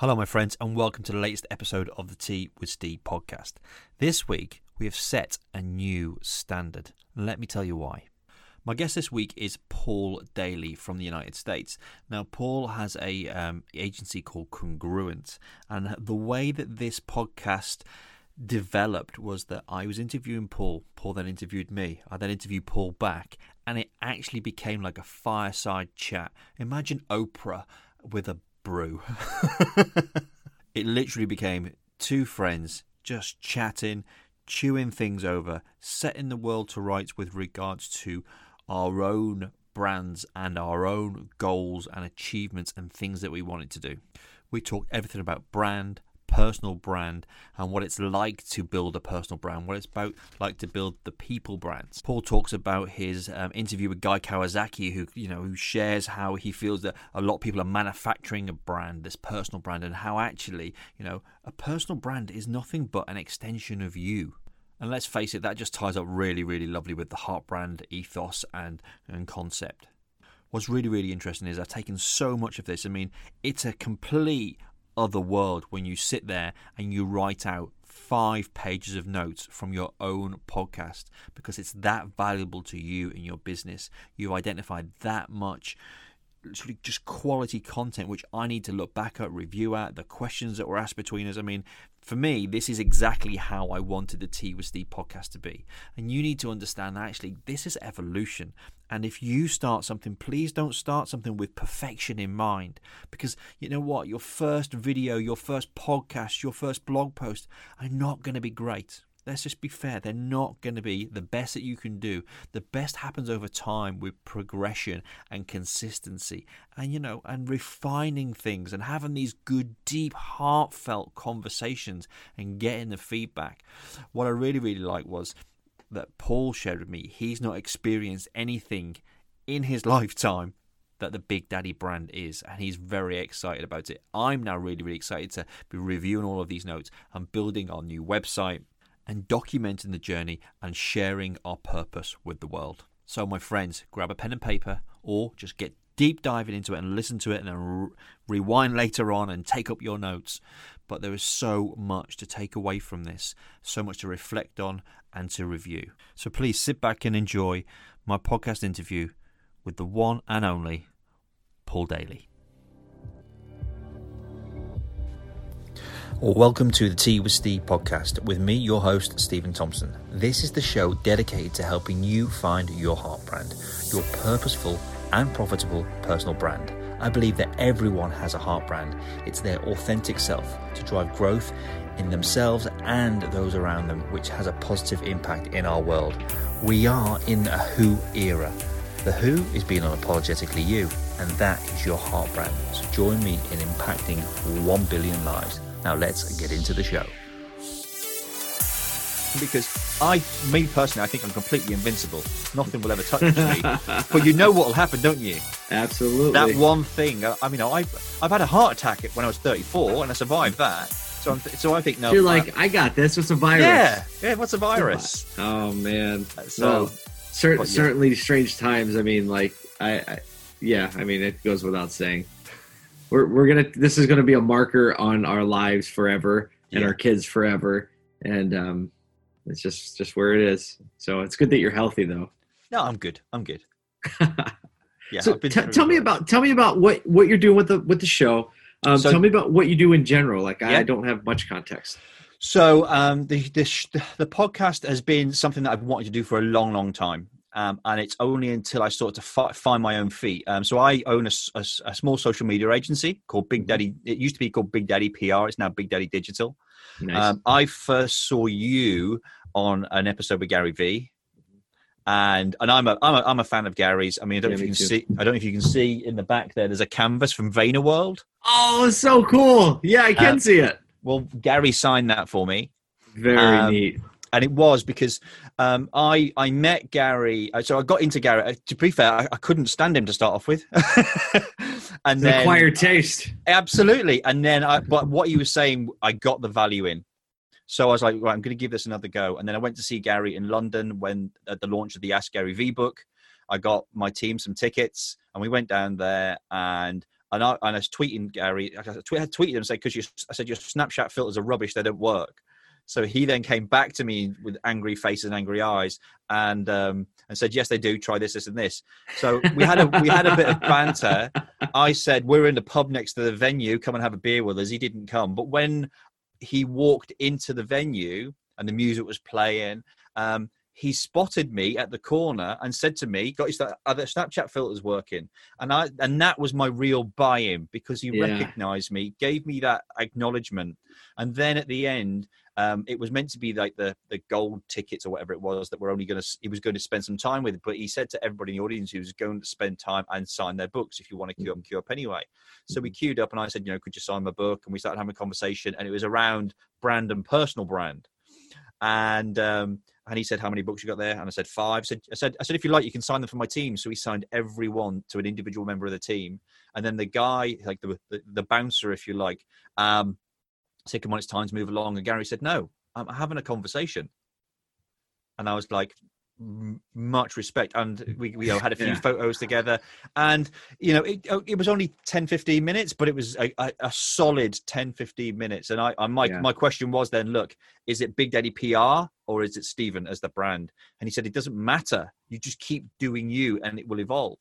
Hello, my friends, and welcome to the latest episode of the Tea with Steve podcast. This week, we have set a new standard. Let me tell you why. My guest this week is Paul Daly from the United States. Now, Paul has a um, agency called Congruent, and the way that this podcast developed was that I was interviewing Paul. Paul then interviewed me. I then interviewed Paul back, and it actually became like a fireside chat. Imagine Oprah with a brew. it literally became two friends just chatting, chewing things over, setting the world to rights with regards to our own brands and our own goals and achievements and things that we wanted to do. We talked everything about brand, personal brand and what it's like to build a personal brand, what it's about like to build the people brands. Paul talks about his um, interview with Guy Kawasaki, who you know who shares how he feels that a lot of people are manufacturing a brand, this personal brand, and how actually you know a personal brand is nothing but an extension of you. And let's face it, that just ties up really, really lovely with the Heart brand ethos and, and concept. What's really, really interesting is I've taken so much of this. I mean, it's a complete other world when you sit there and you write out five pages of notes from your own podcast because it's that valuable to you in your business. You've identified that much literally just quality content which I need to look back at, review at, the questions that were asked between us. I mean, for me, this is exactly how I wanted the Tea with Steve podcast to be. And you need to understand that actually this is evolution. And if you start something, please don't start something with perfection in mind. Because you know what? Your first video, your first podcast, your first blog post are not going to be great let's just be fair, they're not going to be the best that you can do. The best happens over time with progression and consistency and, you know, and refining things and having these good, deep, heartfelt conversations and getting the feedback. What I really, really liked was that Paul shared with me he's not experienced anything in his lifetime that the Big Daddy brand is, and he's very excited about it. I'm now really, really excited to be reviewing all of these notes and building our new website, and documenting the journey and sharing our purpose with the world. So, my friends, grab a pen and paper or just get deep diving into it and listen to it and then re- rewind later on and take up your notes. But there is so much to take away from this, so much to reflect on and to review. So, please sit back and enjoy my podcast interview with the one and only Paul Daly. Welcome to the Tea with Steve podcast with me, your host, Stephen Thompson. This is the show dedicated to helping you find your heart brand, your purposeful and profitable personal brand. I believe that everyone has a heart brand. It's their authentic self to drive growth in themselves and those around them, which has a positive impact in our world. We are in a Who era. The Who is being unapologetically you, and that is your heart brand. So join me in impacting 1 billion lives. Now let's get into the show. Because I, me personally, I think I'm completely invincible. Nothing will ever touch me. but you know what will happen, don't you? Absolutely. That one thing. I mean, I've I've had a heart attack when I was 34, and I survived that. So I'm, so I think no. You're like, I got this. What's a virus? Yeah, yeah. What's a virus? Oh man. Uh, so well, cer- yeah. certainly strange times. I mean, like I, I, yeah. I mean, it goes without saying we're we're gonna this is gonna be a marker on our lives forever and yeah. our kids forever, and um, it's just just where it is. So it's good that you're healthy though. No, I'm good. I'm good. yeah. So t- tell me about tell me about what what you're doing with the with the show. Um, so, tell me about what you do in general. Like yeah. I don't have much context. So um, the, the the podcast has been something that I've wanted to do for a long, long time. Um, and it's only until I started to fi- find my own feet. Um, so I own a, a, a, small social media agency called Big mm-hmm. Daddy. It used to be called Big Daddy PR. It's now Big Daddy Digital. Nice. Um, I first saw you on an episode with Gary Vee, and and I'm a I'm a, I'm a fan of Gary's. I mean, I don't yeah, know if you can too. see. I don't know if you can see in the back there. There's a canvas from Vayner World. Oh, so cool! Yeah, I can uh, see it. Well, Gary signed that for me. Very um, neat and it was because um, I I met Gary. Uh, so I got into Gary. Uh, to be fair, I, I couldn't stand him to start off with. and then acquired taste. Absolutely. And then, I, but what he was saying, I got the value in. So I was like, right, I'm going to give this another go. And then I went to see Gary in London when at the launch of the Ask Gary Vee book. I got my team some tickets, and we went down there and And I, and I was tweeting Gary, I tweeted him and said, because I said, your Snapchat filters are rubbish, they don't work. So he then came back to me with angry faces and angry eyes, and um, and said, "Yes, they do. Try this, this, and this." So we had a we had a bit of banter. I said, "We're in the pub next to the venue. Come and have a beer with us." He didn't come, but when he walked into the venue and the music was playing, um, he spotted me at the corner and said to me, "Got your other Snapchat filters working?" And I and that was my real buy-in because he yeah. recognised me, gave me that acknowledgement, and then at the end, um, it was meant to be like the the gold tickets or whatever it was that we're only going to he was going to spend some time with, but he said to everybody in the audience he was going to spend time and sign their books if you want to queue up, queue up anyway. So we mm-hmm. queued up and I said, you know, could you sign my book? And we started having a conversation, and it was around brand and personal brand, and um, and he said, "How many books you got there?" And I said, five. Said, "I said, I said, if you like, you can sign them for my team." So he signed every one to an individual member of the team, and then the guy, like the the, the bouncer, if you like, um, said, "Come on, it's time to move along." And Gary said, "No, I'm having a conversation," and I was like, much respect and we, we had a few yeah. photos together and you know it, oh, it was only 10 15 minutes but it was a, a, a solid 10 15 minutes and i, I my, yeah. my question was then look is it big daddy pr or is it stephen as the brand and he said it doesn't matter you just keep doing you and it will evolve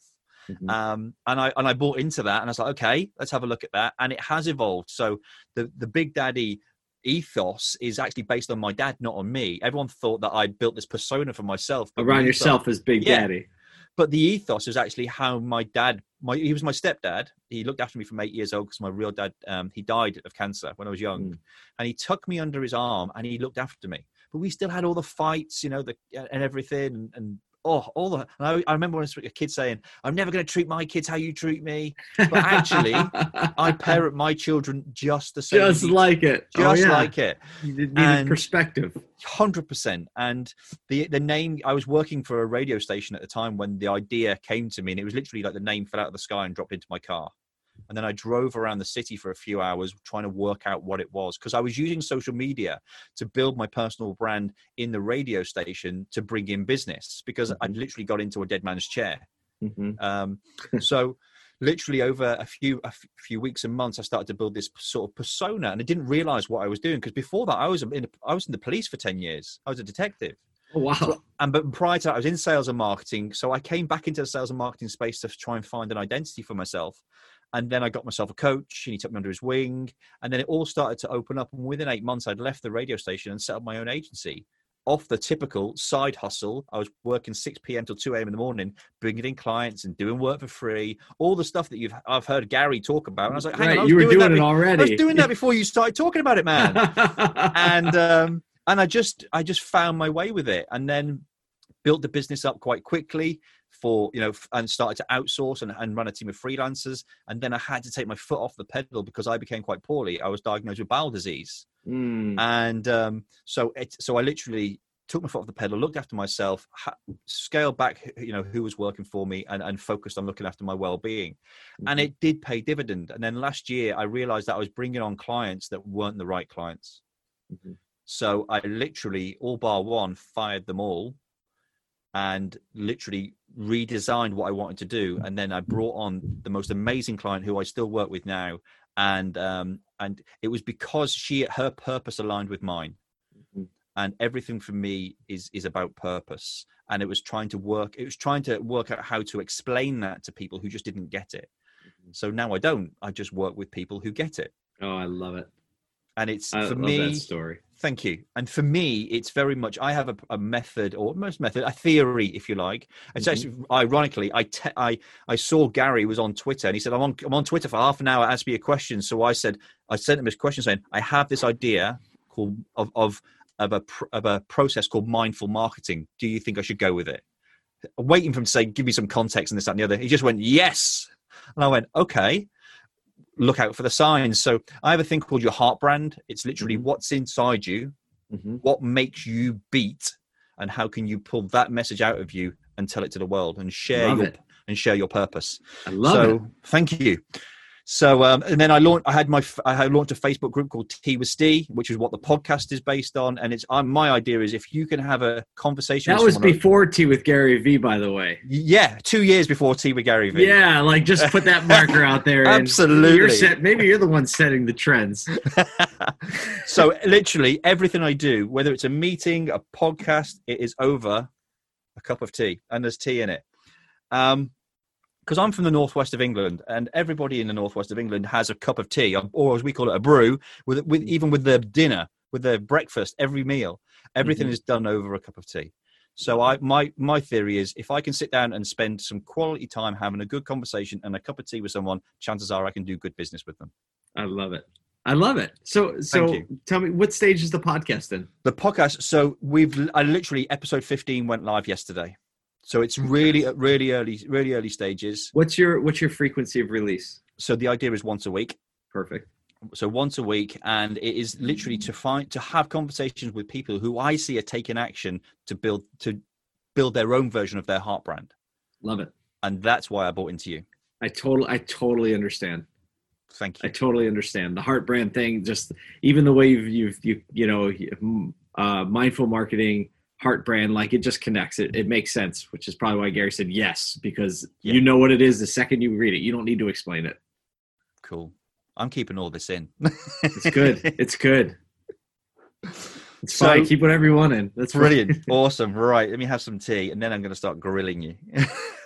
Mm-hmm. Um, and I and I bought into that, and I was like, okay, let's have a look at that, and it has evolved. So the the Big Daddy ethos is actually based on my dad, not on me. Everyone thought that I built this persona for myself. Around yourself as Big yeah. Daddy. But the ethos is actually how my dad, my he was my stepdad. He looked after me from eight years old because my real dad, um, he died of cancer when I was young, mm. and he took me under his arm and he looked after me. But we still had all the fights, you know, the and everything, and, and oh, all the. I, I, remember when a kid saying, "I'm never going to treat my kids how you treat me," but actually, I parent my children just the same, just like it, oh, just oh, yeah. like it. You need perspective, hundred percent. And the the name, I was working for a radio station at the time when the idea came to me, and it was literally like the name fell out of the sky and dropped into my car and then I drove around the city for a few hours trying to work out what it was because I was using social media to build my personal brand in the radio station to bring in business because mm-hmm. I'd literally got into a dead man's chair. Mm-hmm. Um, so literally over a few a few weeks and months, I started to build this sort of persona, and I didn't realize what I was doing because before that, I was in I was in the police for ten years. I was a detective. Oh, wow. So, and but prior to that, I was in sales and marketing. So I came back into the sales and marketing space to try and find an identity for myself. And then I got myself a coach and he took me under his wing. And then it all started to open up. And within eight months, I'd left the radio station and set up my own agency. Off the typical side hustle, I was working 6 p.m. till 2 a.m. in the morning, bringing in clients and doing work for free. All the stuff that you've I've heard Gary talk about. And I was like, hang right, on, you were doing, doing it already. I was doing that before you started talking about it, man. and um, and I just I just found my way with it, and then built the business up quite quickly for you know and started to outsource and, and run a team of freelancers. And then i had to take my foot off the pedal because i became quite poorly. I was diagnosed with bowel disease. Mm. and um, so it so i literally took my foot off the pedal looked after myself ha- scaled back you know who was working for me and, and focused on looking after my well-being. Mm-hmm. and it did pay dividend. And then last year i realized that i was bringing on clients that weren't the right clients. Mm-hmm. so i literally all bar one fired them all and literally redesigned what I wanted to do. And then I brought on the most amazing client who I still work with now. And um, and it was because she her purpose aligned with mine. Mm-hmm. And everything for me is is about purpose. And it was trying to work, it was trying to work out how to explain that to people who just didn't get it. Mm-hmm. So now I don't. I just work with people who get it. Oh, I love it. And it's I for me story Thank you. And for me, it's very much I have a, a method, or most method, a theory, if you like. It's mm-hmm. actually ironically, I, te- I I saw Gary was on Twitter, and he said, "I'm on I'm on Twitter for half an hour. Ask me a question." So I said, I sent him this question saying, "I have this idea called of of of a of a process called mindful marketing. Do you think I should go with it?" I'm waiting for him to say, "Give me some context and this that, and the other." He just went, "Yes," and I went, "Okay." Look out for the signs. So I have a thing called your heart brand. It's literally mm-hmm. what's inside you, mm-hmm. what makes you beat, and how can you pull that message out of you and tell it to the world and share love your it. and share your purpose. I love so, it. Thank you. So um, and then I launched. I had my I had launched a Facebook group called Tea with Steve, which is what the podcast is based on. And it's um, my idea is if you can have a conversation. That was before Tea with Gary Vee, by the way. Yeah, two years before Tea with Gary Vee. Yeah, like just put that marker out there. Absolutely. You're set, maybe you're the one setting the trends. so literally everything I do, whether it's a meeting, a podcast, it is over a cup of tea, and there's tea in it. Um, because I'm from the northwest of England, and everybody in the northwest of England has a cup of tea, or as we call it, a brew, with, with even with their dinner, with their breakfast, every meal, everything mm-hmm. is done over a cup of tea. So I my my theory is if I can sit down and spend some quality time having a good conversation and a cup of tea with someone, chances are I can do good business with them. I love it. I love it. So so tell me what stage is the podcast in? The podcast. So we've I literally episode 15 went live yesterday. So it's really, really early, really early stages. What's your what's your frequency of release? So the idea is once a week. Perfect. So once a week, and it is literally to find to have conversations with people who I see are taking action to build to build their own version of their heart brand. Love it. And that's why I bought into you. I totally, I totally understand. Thank you. I totally understand the heart brand thing. Just even the way you've, you've, you, you know, uh, mindful marketing, heart brand like it just connects. It it makes sense which is probably why gary said yes because yeah. you know what it is the second you read it. You don't need to explain it. Cool. I'm keeping all this in. It's good. It's good. It's so, fine keep whatever you want in. That's brilliant. Awesome. Right. Let me have some tea and then i'm going to start grilling you.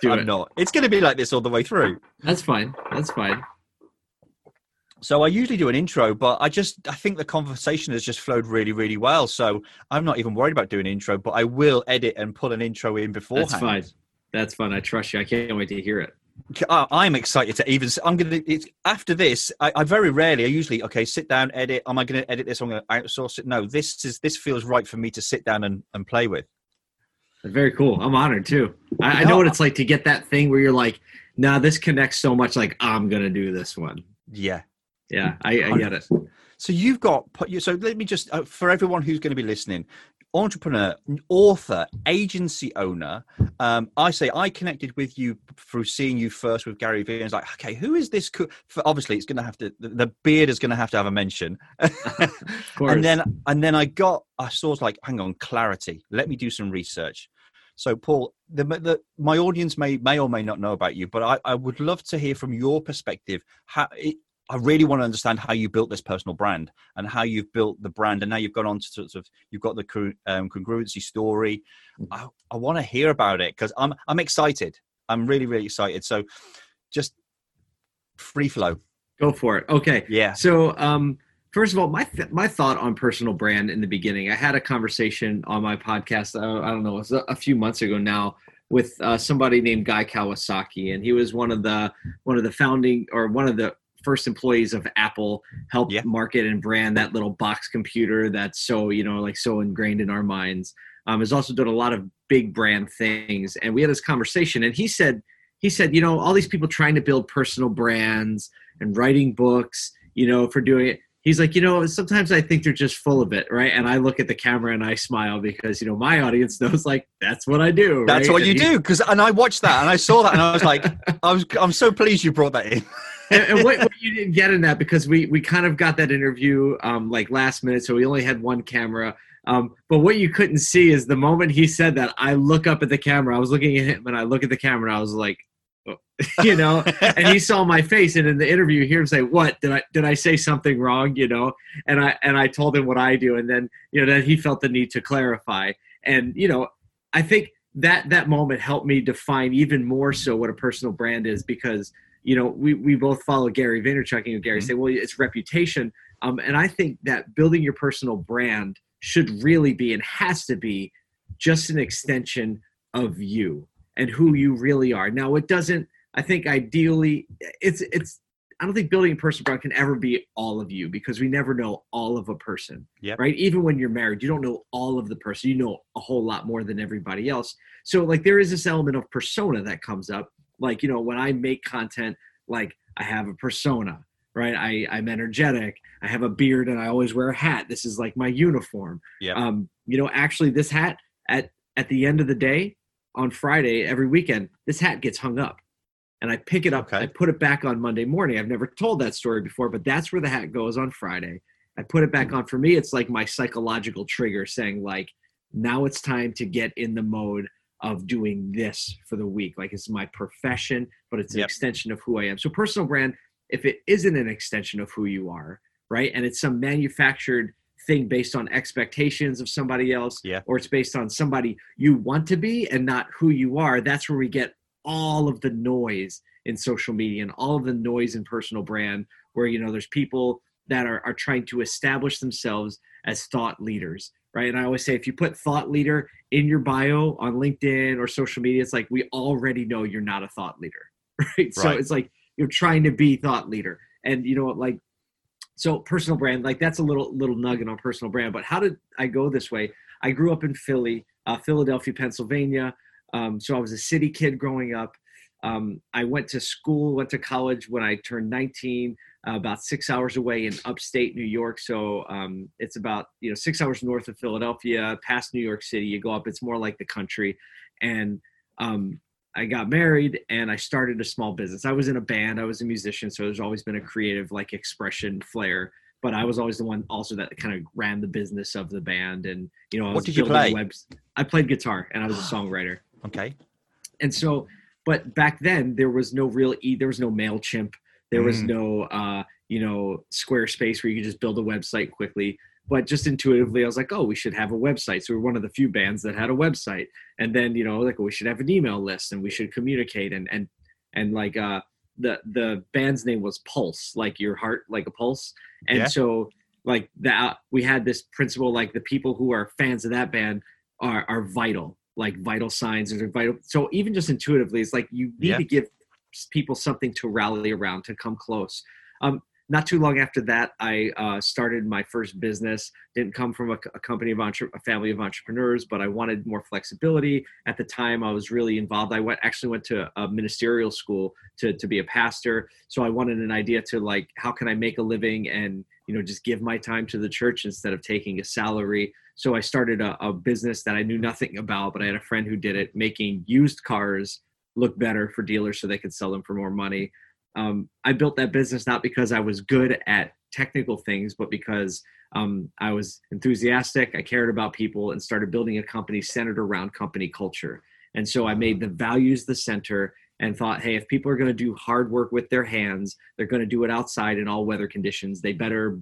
Do i'm it. not. It's going to be like this all the way through. That's fine. That's fine so I usually do an intro, but I just I think the conversation has just flowed really, really well. So I'm not even worried about doing an intro, but I will edit and put an intro in beforehand. That's fine. That's fun. I trust you. I can't wait to hear it. I'm excited to even. I'm gonna. It's after this. I, I very rarely. I usually okay. Sit down, edit. Am I going to edit this? I'm going to outsource it. No, this is this feels right for me to sit down and, and play with. Very cool. I'm honored too. I, I know what it's like to get that thing where you're like, "Nah, this connects so much. Like I'm gonna do this one." Yeah, yeah, I, I get it. So you've got so let me just uh, for everyone who's going to be listening, entrepreneur, author, agency owner. Um, I say I connected with you through seeing you first with Gary Vee. And it's like, okay, who is this? Co-? For, obviously, it's going to have to. The, beard is going to have to have a mention. and then and then I got I saw it's like, hang on, clarity. Let me do some research. So, Paul, the, the, my audience may may or may not know about you, but I, I would love to hear from your perspective. How I really want to understand how you built this personal brand and how you've built the brand. And now you've gone on to sort of, you've got the um, congruency story. Mm-hmm. I, I want to hear about it because I'm, I'm excited. I'm really, really excited. So just free flow. Go for it. Okay. Yeah. So, um, first of all, my th- my thought on personal brand in the beginning, I had a conversation on my podcast. Uh, I don't know, it was a, a few months ago now with uh, somebody named Guy Kawasaki, and he was one of the one of the founding or one of the first employees of Apple helped yeah. market and brand that little box computer that's so you know like so ingrained in our minds. Um, has also done a lot of big brand things, and we had this conversation, and he said he said you know all these people trying to build personal brands and writing books, you know, for doing it. He's like, you know, sometimes I think they're just full of it, right? And I look at the camera and I smile because you know my audience knows like that's what I do. That's right? what you do because and I watched that and I saw that and I was like, I was I'm so pleased you brought that in and, and what, what, you didn't get in that because we we kind of got that interview um, like last minute, so we only had one camera. Um, but what you couldn't see is the moment he said that, I look up at the camera. I was looking at him, and I look at the camera, and I was like, oh, you know, and he saw my face, and in the interview, you hear him say, "What did I did I say something wrong?" You know, and I and I told him what I do, and then you know, then he felt the need to clarify, and you know, I think that that moment helped me define even more so what a personal brand is because you know, we, we both follow Gary Vaynerchuk and Gary mm-hmm. say, well, it's reputation. Um, and I think that building your personal brand should really be and has to be just an extension of you and who you really are. Now, it doesn't, I think ideally, it's, it's, I don't think building a personal brand can ever be all of you because we never know all of a person. Yep. Right. Even when you're married, you don't know all of the person. You know a whole lot more than everybody else. So, like, there is this element of persona that comes up like you know when i make content like i have a persona right i i'm energetic i have a beard and i always wear a hat this is like my uniform yeah um you know actually this hat at at the end of the day on friday every weekend this hat gets hung up and I pick it up. Okay. I put it back on Monday morning. I've never told that story before, but that's where the hat goes on Friday. I put it back mm. on. For me, it's like my psychological trigger saying, like, now it's time to get in the mode of doing this for the week. Like it's my profession, but it's an yep. extension of who I am. So personal brand, if it isn't an extension of who you are, right? And it's some manufactured thing based on expectations of somebody else, yeah. or it's based on somebody you want to be and not who you are, that's where we get all of the noise in social media and all of the noise in personal brand where you know there's people that are, are trying to establish themselves as thought leaders right? And i always say if you put thought leader in your bio on linkedin or social media it's like we already know you're not a thought leader right, right. so it's like you're trying to be thought leader. And you know like so personal brand like that's a little little nugget on personal brand but how did i go this way? I grew up in philly uh, philadelphia pennsylvania. Um, so I was a city kid growing up. Um, I went to school, went to college when I turned 19, uh, about six hours away in upstate New York. So um, it's about you know six hours north of Philadelphia, past New York City. You go up, it's more like the country. And um, I got married and I started a small business. I was in a band, I was a musician, so there's always been a creative like expression flair. But I was always the one also that kind of ran the business of the band. And you know, I what did you play? Webs- I played guitar and I was a songwriter. Okay. And so, but back then there was no real e. There was no Mailchimp. There was mm. no, uh, you know, Squarespace where you could just build a website quickly. But just intuitively, I was like, oh, we should have a website. So we're one of the few bands that had a website. And then, you know, like oh, we should have an email list and we should communicate and and and like uh the the band's name was Pulse, like your heart, like a pulse. And yeah. so like that we had this principle like the people who are fans of that band are are vital like vital signs or vital. So even just intuitively, it's like you need yeah. to give people something to rally around to come close. Um, not too long after that, I uh, started my first business. Didn't come from a, a company of entre- a family of entrepreneurs, but I wanted more flexibility. At the time, I was really involved. I went actually went to a ministerial school to to be a pastor. So I wanted an idea to like, how can I make a living and you know just give my time to the church instead of taking a salary. So I started a, a business that I knew nothing about, but I had a friend who did it, making used cars look better for dealers so they could sell them for more money. Um, I built that business not because I was good at technical things, but because um, I was enthusiastic, I cared about people, and started building a company centered around company culture. And so I made the values the center and thought, hey, if people are going to do hard work with their hands, they're going to do it outside in all weather conditions. They better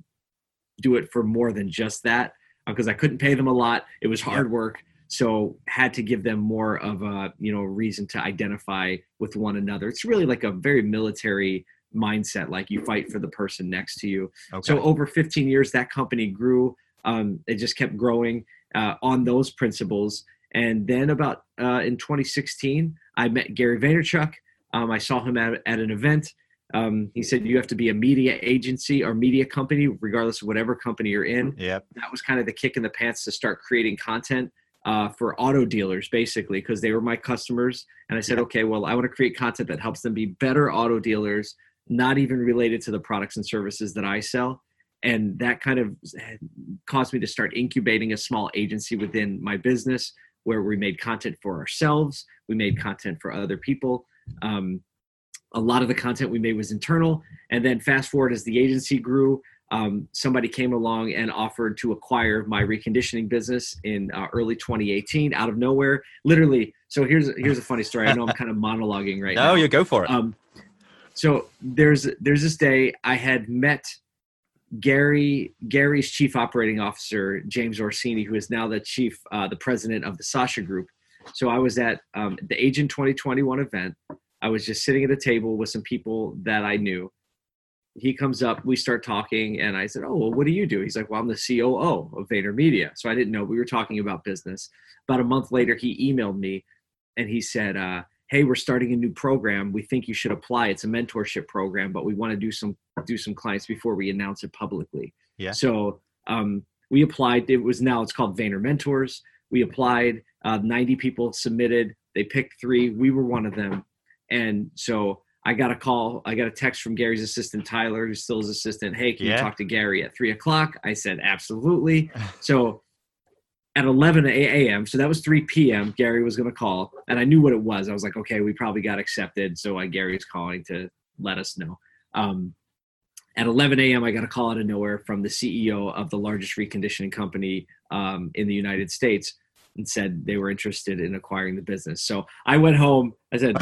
do it for more than just that because I couldn't pay them a lot. It was hard work, so had to give them more of a you know reason to identify with one another. It's really like a very military mindset, like you fight for the person next to you. Okay. So over 15 years, that company grew. Um, it just kept growing uh, on those principles. And then about uh, in 2016, I met Gary Vaynerchuk. Um, I saw him at, at an event. Um, he said you have to be a media agency or media company, regardless of whatever company you're in. Yep. That was kind of the kick in the pants to start creating content uh, for auto dealers, basically, because they were my customers. And I said, yep. okay, well, I want to create content that helps them be better auto dealers, not even related to the products and services that I sell. And that kind of caused me to start incubating a small agency within my business where we made content for ourselves, we made content for other people. Um, a lot of the content we made was internal. And then fast forward as the agency grew, um, somebody came along and offered to acquire my reconditioning business in uh, early 2018 out of nowhere. Literally. So here's here's a funny story. I know I'm kind of monologuing right no, now. No, you go for it. Um, so there's there's this day I had met Gary Gary's chief operating officer James Orsini, who is now the chief uh, the president of the Sasha Group. So I was at um, the Agent 2021 event. I was just sitting at a table with some people that I knew. He comes up, we start talking, and I said, Oh, well, what do you do? He's like, Well, I'm the COO of VaynerMedia. So I didn't know we were talking about business. About a month later, he emailed me and he said, uh, Hey, we're starting a new program. We think you should apply. It's a mentorship program, but we want to do some do some clients before we announce it publicly. Yeah. So um, we applied. It was now it's called Vayner Mentors. We applied. Uh, 90 people submitted. They picked three. We were one of them and so I got a call, I got a text from Gary's assistant, Tyler, who's still his assistant. Hey, can yeah. you talk to Gary at three o'clock? I said, absolutely. so at 11 a.m. So that was 3 p.m. Gary was going to call, and I knew what it was. I was like, okay, we probably got accepted. So I Gary's calling to let us know. Um, at 11 a.m., I got a call out of nowhere from the CEO of the largest reconditioning company um, in the United States and said they were interested in acquiring the business. So I went home. I said,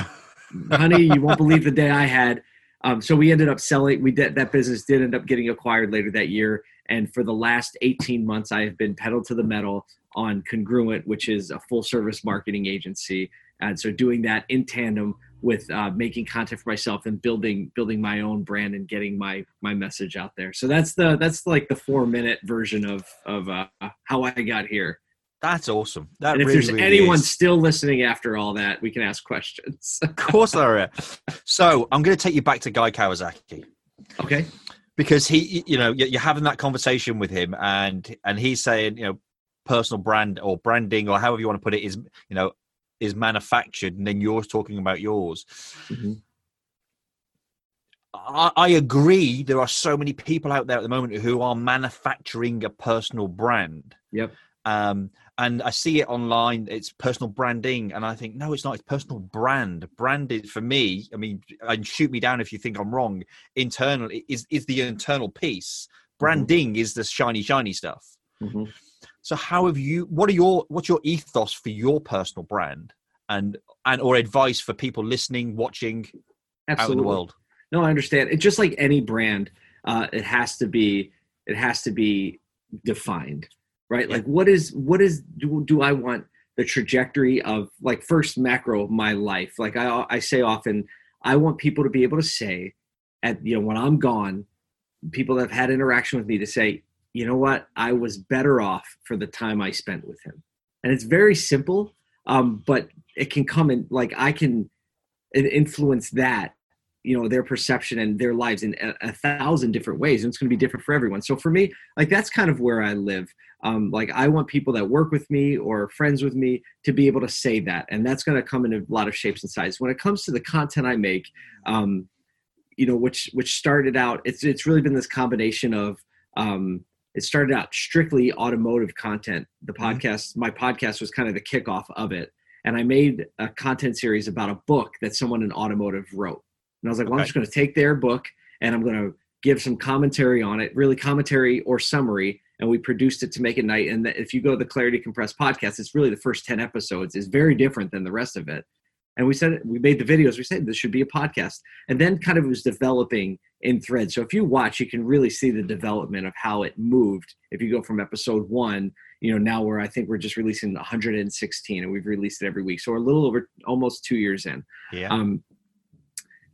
honey, you won't believe the day I had. Um, so we ended up selling. We did that business did end up getting acquired later that year. And for the last 18 months, I have been pedal to the metal on Congruent, which is a full service marketing agency. And so doing that in tandem with uh, making content for myself and building building my own brand and getting my my message out there. So that's the that's like the four minute version of of uh, how I got here. That's awesome. That and if really, there's really anyone is. still listening after all that, we can ask questions. of course there are. So I'm going to take you back to Guy Kawasaki. Okay. Because he, you know, you're having that conversation with him, and and he's saying, you know, personal brand or branding or however you want to put it is, you know, is manufactured, and then you're talking about yours. Mm-hmm. I, I agree. There are so many people out there at the moment who are manufacturing a personal brand. Yep. Um, and I see it online. It's personal branding, and I think no, it's not. It's personal brand. Brand is for me. I mean, and shoot me down if you think I'm wrong. Internal is is the internal piece. Mm-hmm. Branding mm-hmm. is the shiny, shiny stuff. Mm-hmm. So, how have you? What are your? What's your ethos for your personal brand, and and or advice for people listening, watching, Absolutely. out in the world? No, I understand. It's just like any brand. Uh, it has to be. It has to be defined right? Yeah. Like what is what is do, do I want the trajectory of like first macro of my life? Like I I say often, I want people to be able to say at you know when I'm gone, people that have had interaction with me to say, you know what, I was better off for the time I spent with him. And it's very simple, um, but it can come in like I can influence that you know their perception and their lives in a, a, thousand different ways and it's going to be different for everyone. So for me like that's kind of where i live. Um, like i want people that work with me or friends with me to be able to say that and that's going to come in a lot of shapes and sizes. When it comes to the content i make um, you know which which started out it's it's really been this combination of um, it started out strictly automotive content. The mm-hmm. podcast my podcast was kind of the kickoff of it and i made a content series about a book that someone in automotive wrote and I was like, well, okay. I'm just going to take their book and I'm going to give some commentary on it, really commentary or summary. And we produced it to make it night. And if you go to the Clarity Compressed podcast, it's really the first 10 episodes is very different than the rest of it. And we said, we made the videos, we said this should be a podcast. And then kind of it was developing in threads. So if you watch, you can really see the development of how it moved. If you go from episode one, you know, now we're, I think we're just releasing 116 and we've released it every week. So we're a little over almost two years in. Yeah. Um,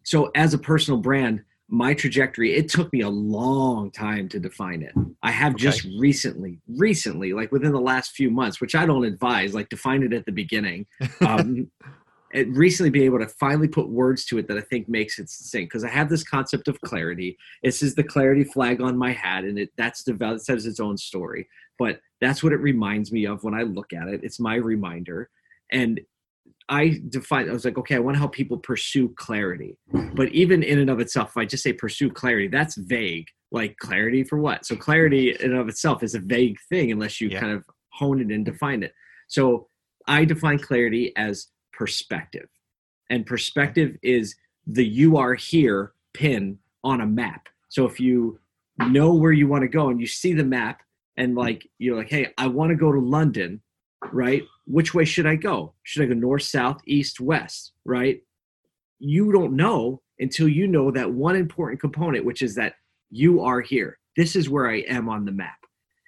so as a personal brand my trajectory it took me a long time to define it. I have okay. just recently recently like within the last few months which i don't advise like define it at the beginning um, it recently be able to finally put words to it that i think makes it succinct. Because i have this concept of clarity. This is the clarity flag on my hat and it that's developed it says its own story. But that's what it reminds me of when i look at it. It's my reminder. And I defined, I was like, okay, I want to help people pursue clarity. But even in and of itself, if I just say pursue clarity, that's vague. Like clarity for what? So clarity in and of itself is a vague thing unless you yeah. kind of hone it and define it. So I define clarity as perspective. And perspective is the you are here pin on a map. So if you know where you want to go and you see the map and like you're like, hey, I want to go to London right? Which way should I go? Should I go north, south, east, west, right? You don't know until you know that one important component, which is that you are here. This is where I am on the map.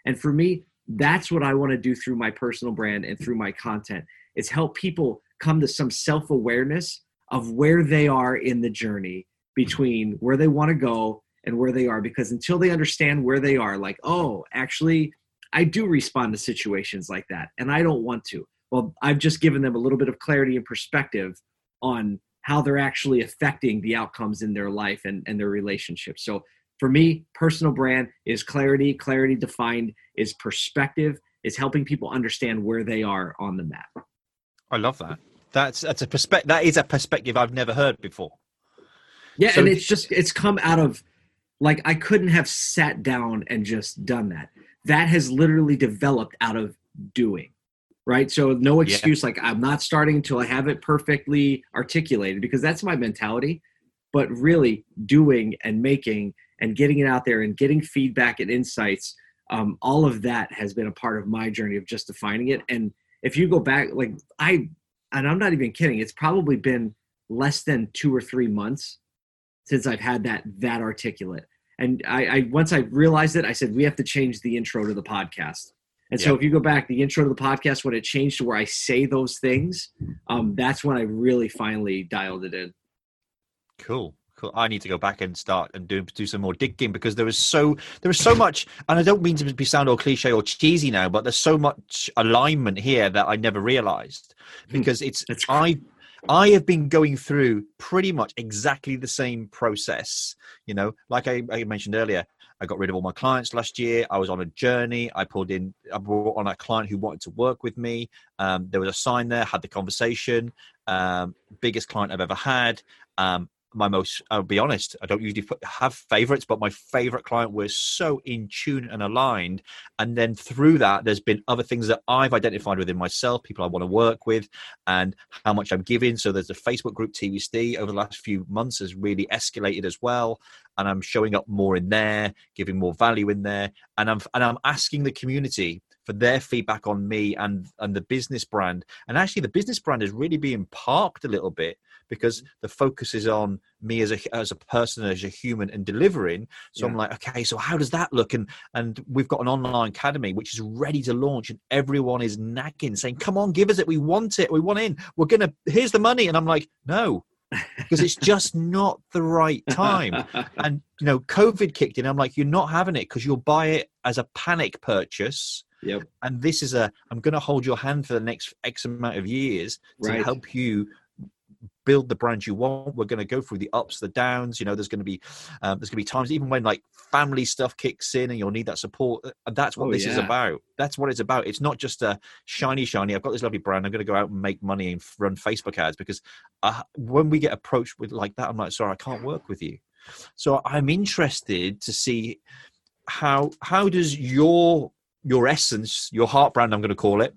And for me, that's what I want to do through my personal brand and through my content. Is help people come to some self-awareness of where they are in the journey between where they want to go and where they are because until they understand where they are like oh actually I do respond to situations like that, and I don't want to. Well, I've just given them a little bit of clarity and perspective on how they're actually affecting the outcomes in their life and, and their relationships. So for me, personal brand is clarity. Clarity defined is perspective, is helping people understand where they are on the map. I love that. That's that's a perspective. That is a perspective I've never heard before. Yeah, so, and it's just it's come out of like I couldn't have sat down and just done that that has literally developed out of doing right? So no excuse yeah. like i'm not starting until i have it perfectly articulated because that's my mentality. But really doing and making and getting it out there and getting feedback and insights um, all of that has been a part of my journey of just defining it. And if you go back like i and i'm not even kidding it's probably been less than two or three months since i've had that that articulate and I, I once i realized it i said we have to change the intro to the podcast. And so if you go back the intro to the podcast when it changed to where i say those things um, that's when i really finally dialed it in. Cool. Cool. I need to go back and start and do do some more digging because there is so there is so much, and I don't mean to be sound or cliche or cheesy now, but there's so much alignment here that I never realized hmm. because it's I I have been going through pretty much exactly the same process. You know, like I, I, mentioned earlier, I got rid of all my clients last year. I was on a journey. I pulled in, I brought on a client who wanted to work with me. Um, there was a sign there, had the conversation. Um, biggest client I've ever had. Um, my most i'll be honest i don't usually have favorites but my favorite client was so in tune and aligned. And then through that there's been other things that i've identified within myself people i want to work with and how much i'm giving. So there's a facebook group tvsd over the last few months has really escalated as well. And i'm showing up more in there giving more value in there. And i'm and i'm asking the community for their feedback on me and and the business brand. And actually the business brand is really being parked a little bit because mm-hmm. the focus is on me as a as a person as a human and delivering so yeah. i'm like okay so how does that look and and we've got an online academy which is ready to launch and everyone is nagging saying come on give us it we want it we want in we're gonna here's the money and i'm like no because it's just not the right time. And you know, COVID kicked in. I'm like, you're not having it because you'll buy it as a panic purchase. Yep. And this is a I'm going to hold your hand for the next X amount of years to help you build the brand you want. We're going to go through the ups, the downs. You know, there's going to be um, there's going to be times even when like family stuff kicks in and you'll need that support. Uh, that's what oh, this yeah. is about. That's what it's about. It's not just a shiny, shiny. I've got this lovely brand. I'm going to go out and make money and run Facebook ads because uh, when we get approached with like that, I'm like, sorry, I can't work with you. So I'm interested to see how how does your your essence, your heart brand, I'm going to call it.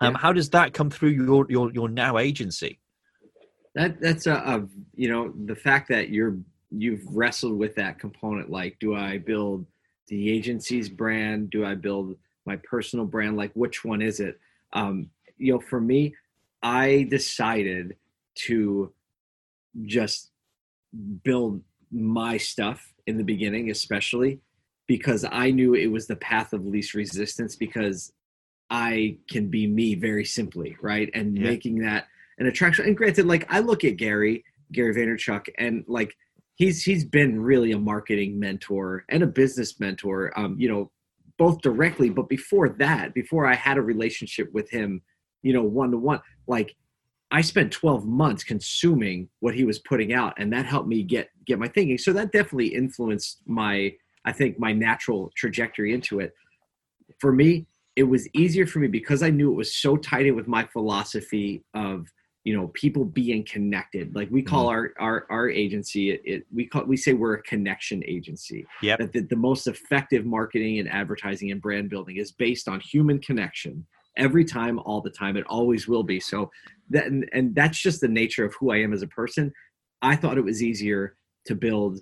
Um, yeah. How does that come through your your your now agency? That that's a, a you know the fact that you're you've wrestled with that component. Like, do I build the agency's brand? Do I build my personal brand? Like, which one is it? Um, you know, for me, I decided to just build my stuff in the beginning, especially because I knew it was the path of least resistance because I can be me very simply, right? And yeah. making that an attraction. And granted, like I look at Gary, Gary Vaynerchuk, and like he's he's been really a marketing mentor and a business mentor. Um, you know, both directly, but before that, before I had a relationship with him, you know, one to one, like I spent 12 months consuming what he was putting out, and that helped me get get my thinking. So that definitely influenced my I think my natural trajectory into it. For me, it was easier for me because I knew it was so tied in with my philosophy of you know people being connected. Like we call mm-hmm. our our our agency it, it, we call we say we're a connection agency. Yeah that the, the most effective marketing and advertising and brand building is based on human connection every time all the time. It always will be. So that and, and that's just the nature of who i am as a person. I thought it was easier to build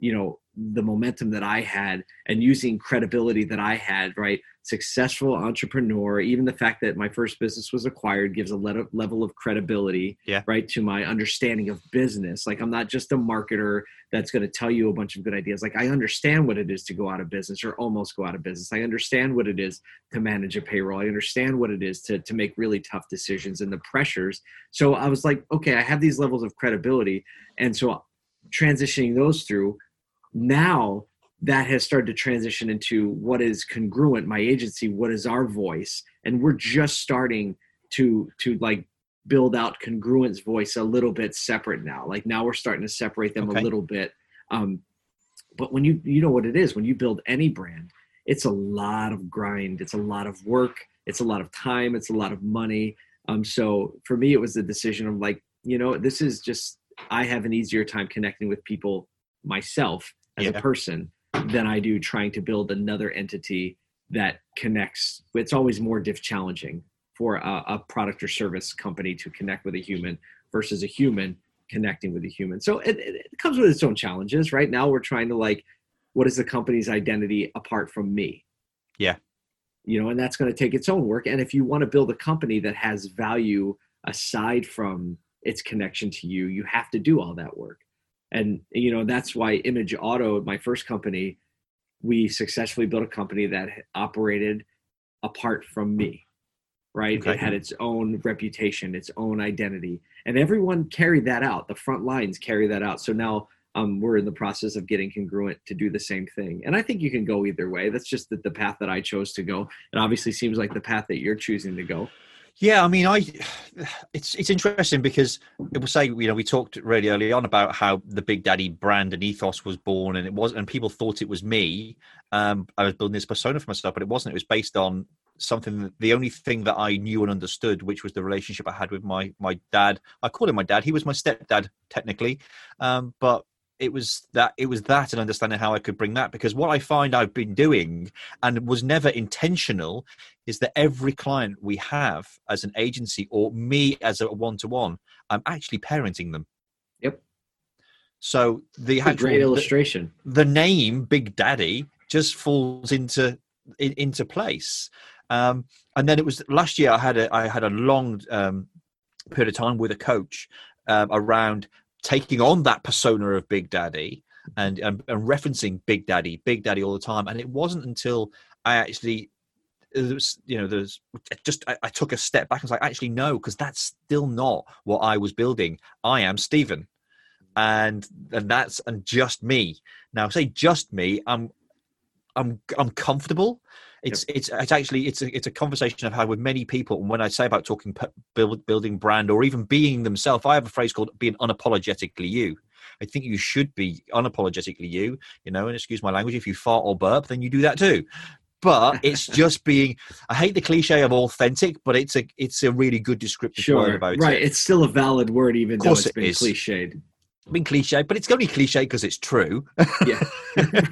you know the momentum that I had and using credibility that I had, right? Successful entrepreneur, even the fact that my first business was acquired gives a level of credibility, yeah. right, to my understanding of business. Like I'm not just a marketer that's going to tell you a bunch of good ideas. Like I understand what it is to go out of business or almost go out of business. I understand what it is to manage a payroll. I understand what it is to, to make really tough decisions and the pressures. So I was like, okay, I have these levels of credibility. And so transitioning those through, now that has started to transition into what is congruent my agency what is our voice. And we're just starting to to like build out Congruent's voice a little bit separate now. Like now we're starting to separate them okay. a little bit. Um but when you you know what it is when you build any brand it's a lot of grind. It's a lot of work. It's a lot of time. It's a lot of money. Um so for me it was the decision of like you know this is just i have an easier time connecting with people myself as yeah. a person than I do trying to build another entity that connects. It's always more diff challenging for a, a product or service company to connect with a human versus a human connecting with a human. So it, it comes with its own challenges. Right now, we're trying to like, what is the company's identity apart from me? Yeah. You know, and that's going to take its own work. And if you want to build a company that has value aside from its connection to you, you have to do all that work. And, you know, that's why Image Auto, my first company, we successfully built a company that operated apart from me right? Okay. it had its own reputation its own identity and everyone carried that out. The front lines carry that out. So now um, we're in the process of getting congruent to do the same thing. And i think you can go either way. That's just the, the path that i chose to go. It obviously seems like the path that you're choosing to go yeah, I mean, I it's it's interesting because it was say you know we talked really early on about how the Big Daddy brand and ethos was born, and it was and people thought it was me. Um, I was building this persona for myself, but it wasn't. It was based on something. That, the only thing that I knew and understood, which was the relationship I had with my my dad. I called him my dad. He was my stepdad technically, um, but it was that it was that and understanding how I could bring that because what I find I've been doing and was never intentional is that every client we have as an agency or me as a one to one, I'm actually parenting them. Yep. So the actual, great illustration. The, the, name Big Daddy just falls into in, into place. Um, and then it was last year I had a I had a long um, period of time with a coach um, around taking on that persona of Big Daddy and, and, and referencing Big Daddy, Big Daddy all the time. And it wasn't until I actually uh, was, you know, there's just I, I, took a step back and was like, actually, no, because that's still not what I was building. I am Stephen, and and that's and just me. Now, say just me. I'm I'm I'm comfortable it's yep. it's it's actually it's a it's a conversation I've had with many people. And when I say about talking build, building brand or even being themselves, I have a phrase called being unapologetically you. I think you should be unapologetically you. You know, and excuse my language. If you fart or burp, then you do that too. But it's just being. I hate the cliche of authentic, but it's a it's a really good descriptive sure. word about right. it. Right, it's still a valid word, even though it's it been is. cliched been cliche, but it's only cliche because it's true. yeah,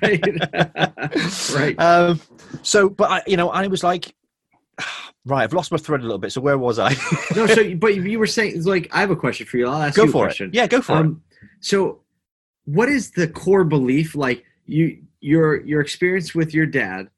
right, right. Um, so, but I, you know, I was like, right, I've lost my thread a little bit. So where was I? no, so but you were saying like I have a question for you. I'll ask go you a for question. It. Yeah, go for um, it. So, what is the core belief? Like you, your your experience with your dad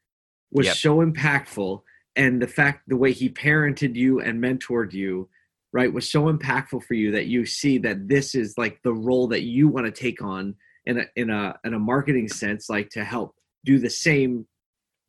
was yep. so impactful, and the fact the way he parented you and mentored you right was so impactful for you that you see that this is like the role that you want to take on in a in a in a marketing sense like to help do the same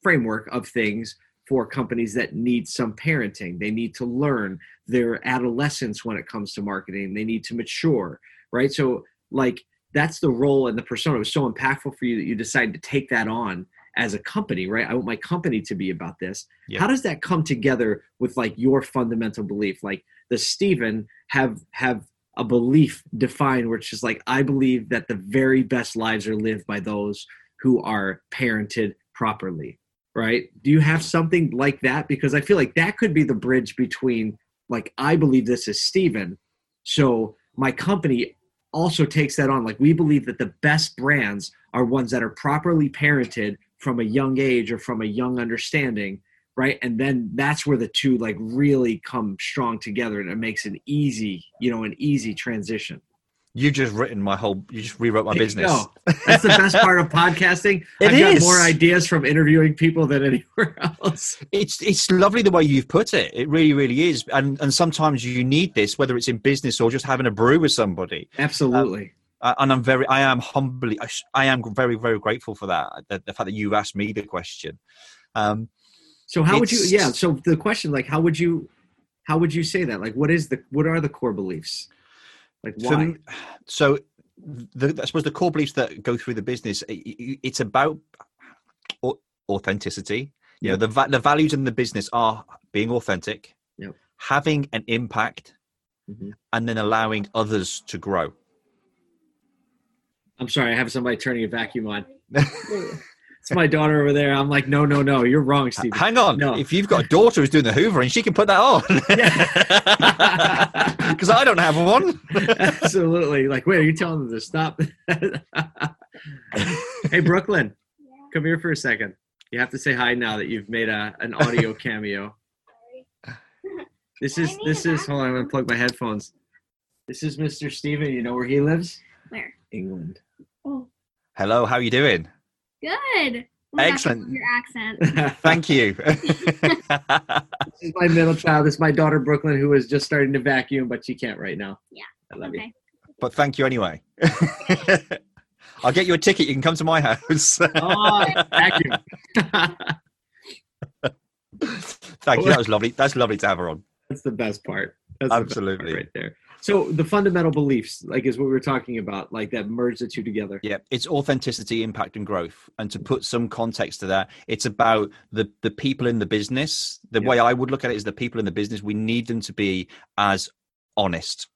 framework of things for companies that need some parenting. They need to learn their adolescence when it comes to marketing. They need to mature right? So like that's the role and the persona it was so impactful for you that you decided to take that on as a company right? I want my company to be about this. Yep. how does that come together with like your fundamental belief? Like the Stephen have have a belief defined which is like I believe that the very best lives are lived by those who are parented properly. Right? Do you have something like that? Because I feel like that could be the bridge between like I believe this is Stephen, so my company also takes that on. Like we believe that the best brands are ones that are properly parented from a young age or from a young understanding right? And then that's where the two like really come strong together and it makes an easy you know an easy transition. You just written my whole you just rewrote my business. no, that's the best part of podcasting. It i've is. got more ideas from interviewing people than anywhere else. It's it's lovely the way you've put it. It really really is. And and sometimes you need this whether it's in business or just having a brew with somebody. Absolutely. Um, and i'm very i am humbly I, I am very very grateful for that the, the fact that you asked me the question. Um, so how would you? Yeah. So the question, like, how would you? How would you say that? Like, what is the? What are the core beliefs? Like, why? So, the, I suppose the core beliefs that go through the business, it's about authenticity. You yep. know, the the values in the business are being authentic, yep. having an impact, mm-hmm. and then allowing others to grow. I'm sorry, I have somebody turning a vacuum on. it's my daughter over there. I'm like, no, no, no, you're wrong, Steve. Hang on. No. If you've got a daughter who's doing the hoovering, she can put that on. Because I don't have one. Absolutely. Like, wait, are you telling them to stop? hey, Brooklyn, come here for a second. You have to say hi now that you've made a an audio cameo. This is this is hold on, I'm gonna plug my headphones. This is Mr. Steven. You know where he lives? Where? England. Oh, Hello, how are you doing? Good. Oh my gosh, Excellent. Your accent. Thank you. This is my middle child. This is my daughter Brooklyn, who is just starting to vacuum, but she can't right now. Yeah. I love you. but thank you anyway. I'll get you a ticket. You can come to my house. Oh, vacuum. thank you. That was lovely. That's lovely to have her on. That's the best part. That's the best part Absolutely. right there. So the fundamental beliefs, like, is what we were talking about, like that merge the two together. Yeah, it's authenticity, impact, and growth. And to put some context to that, it's about the the people in the business. The Yeah. way I would look at it is the people in the business. We need them to be as honest,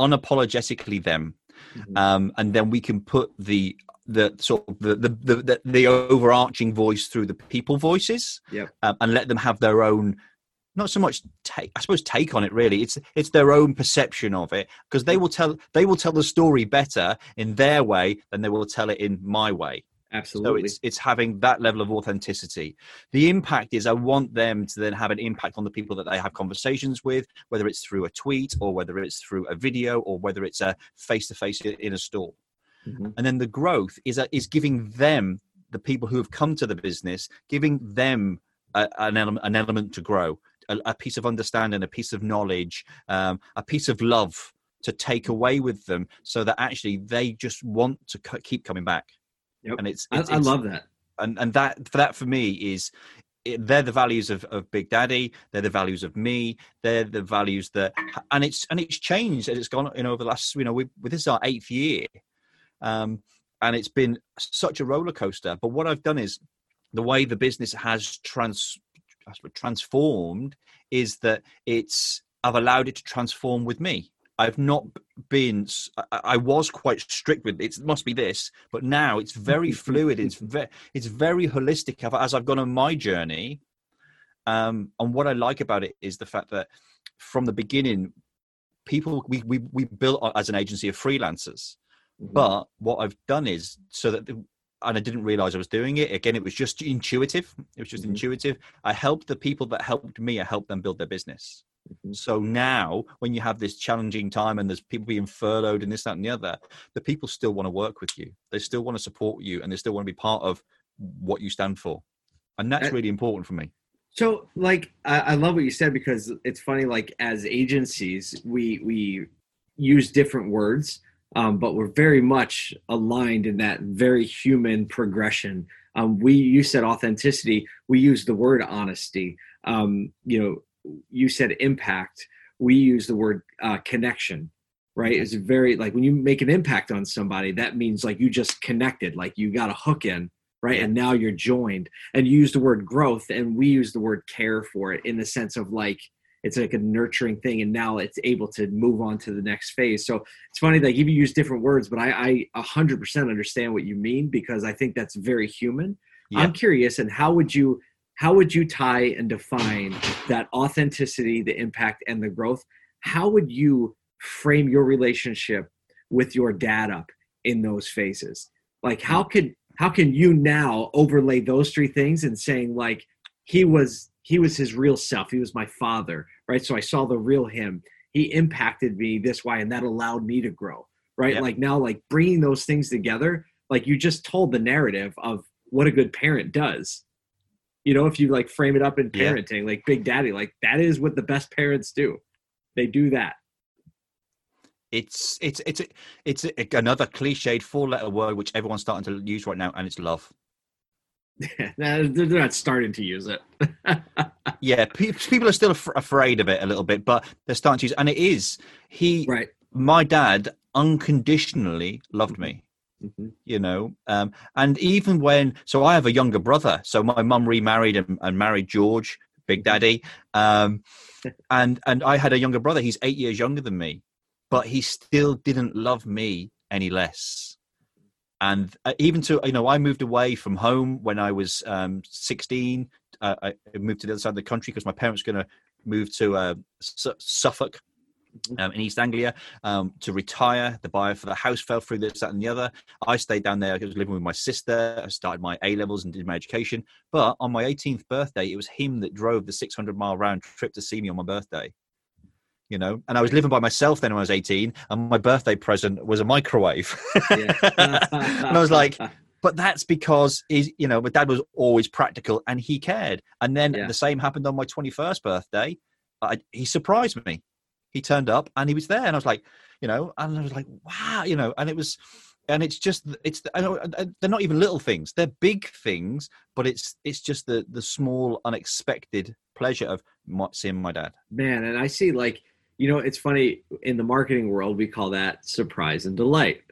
unapologetically them, Mhm. um, and then we can put the the sort of the the the, the, the overarching voice through the people voices, Yep. um, and let them have their own. Not so much take, I suppose, take on it. Really, it's it's their own perception of it because they will tell they will tell the story better in their way than they will tell it in my way. So Absolutely. it's it's having that level of authenticity. The impact is I want them to then have an impact on the people that they have conversations with, whether it's through a tweet or whether it's through a video or whether it's a face to face in a store. Mhm. And then the growth is a, is giving them the people who have come to the business, giving them a, an element an element to grow, a, a piece of understanding, a piece of knowledge, um, a piece of love to take away with them, so that actually they just want to c- keep coming back. Yep. And it's, I, it's, I it's- love that. and and that for that for me is it, they're the values of, of big daddy they're the values of me they're the values that and it's and it's changed as it's gone you know over the last you know we, this is our eighth year um and it's been such a roller coaster but what i've done is the way the business has trans Transformed is that it's i've allowed it to transform with me I've not been. I was quite strict with it. It must be this, but now it's very fluid. It's very, it's very holistic. As I've gone on my journey, um, and what I like about it is the fact that from the beginning, people we we we built as an agency of freelancers. Mhm. But what I've done is so that, the, and I didn't realize I was doing it. Again, it was just intuitive. It was just Mhm. intuitive. I helped the people that helped me. I helped them build their business. Mhm. So now, when you have this challenging time and there's people being furloughed and this, that, and the other, the people still want to work with you. They still want to support you, and they still want to be part of what you stand for. And that's That- really important for me. So, like, I, I love what you said because it's funny. Like, as agencies, we we use different words, um, but we're very much aligned in that very human progression. Um, we you said authenticity. We use the word honesty. Um, you know, you said impact. We use the word uh, connection. Right? It's very like when you make an impact on somebody, that means like you just connected, like you got a hook in, right? And now you're joined and you use the word growth and we use the word care for it in the sense of like it's like a nurturing thing and now it's able to move on to the next phase. So it's funny that you use different words but i i 100% understand what you mean because i think that's very human. Yeah. i'm curious and how would you how would you tie and define that authenticity the impact and the growth? How would you frame your relationship with your dad up in those phases? Like how could how can you now overlay those three things and saying like he was he was his real self. He was my father right? So i saw the real him. He impacted me this way and that allowed me to grow right? Yep. like now like bringing those things together like you just told the narrative of what a good parent does. You know if you like frame it up in Yeah. parenting like big daddy like that is what the best parents do. They do that. It's it's it's it's another cliched four-letter word which everyone's starting to use right now, and it's love. They're not starting to use it Yeah, pe- people are still af- afraid of it a little bit, but they're starting to use. And it is he, right my dad, unconditionally loved me. Mhm. you know um and even when so i have a younger brother so my mum remarried and, and married george big daddy um and and i had a younger brother he's eight years younger than me but he still didn't love me any less and uh, even to you know i moved away from home when i was um 16 uh, i moved to the other side of the country because my parents were going to move to uh, Su- suffolk Mm-hmm. Um, in East Anglia um, to retire. The buyer for the house fell through this, that, and the other. I stayed down there. I was living with my sister. I started my A levels and did my education. But on my 18th birthday, it was him that drove the 600 mile round trip to see me on my birthday. You know, and I was living by myself then when I was 18, and my birthday present was a microwave. and I was like, but that's because he's, you know, my dad was always practical and he cared. And then yeah. the same happened on my 21st birthday. I, he surprised me he turned up and he was there and i was like you know and i was like wow you know and it was and it's just it's they're not even little things they're big things but it's it's just the the small unexpected pleasure of seeing my dad man and i see like you know it's funny in the marketing world we call that surprise and delight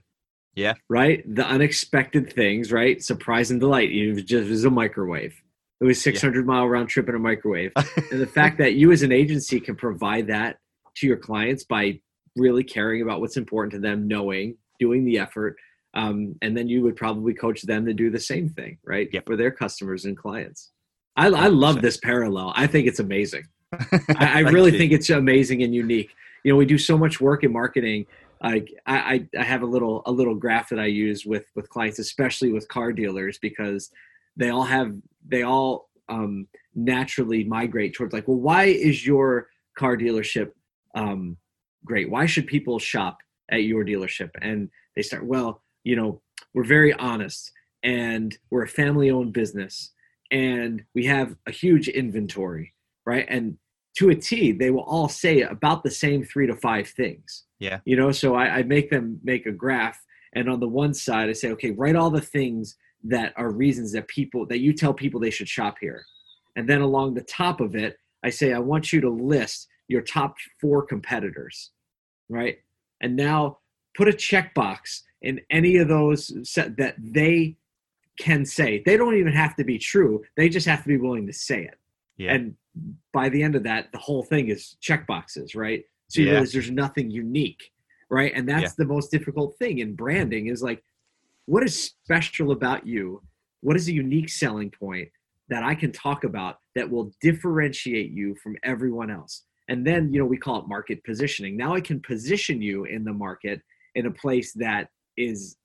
yeah right the unexpected things right surprise and delight it was just it was a microwave it was 600 yeah. mile round trip in a microwave and the fact that you as an agency can provide that to your clients by really caring about what's important to them, knowing, doing the effort. Um, and then you would probably coach them to do the same thing, right? Yep. For their customers and clients. I, I love this parallel. I think it's amazing. I, I really you. think it's amazing and unique. You know, we do so much work in marketing. Like I, I have a little a little graph that I use with with clients, especially with car dealers, because they all have they all um, naturally migrate towards like, well, why is your car dealership um, great. Why should people shop at your dealership? And they start, well, you know, we're very honest and we're a family owned business and we have a huge inventory, right? And to a T, they will all say about the same three to five things. Yeah. You know, so I, I make them make a graph. And on the one side, I say, okay, write all the things that are reasons that people, that you tell people they should shop here. And then along the top of it, I say, I want you to list your top four competitors, right? And now put a checkbox in any of those set that they can say. They don't even have to be true. They just have to be willing to say it. Yeah. And by the end of that, the whole thing is check boxes, right? So you yeah. realize there's nothing unique, right? And that's yeah. the most difficult thing in branding is like, what is special about you? What is a unique selling point that I can talk about that will differentiate you from everyone else? and then you know we call it market positioning now i can position you in the market in a place that is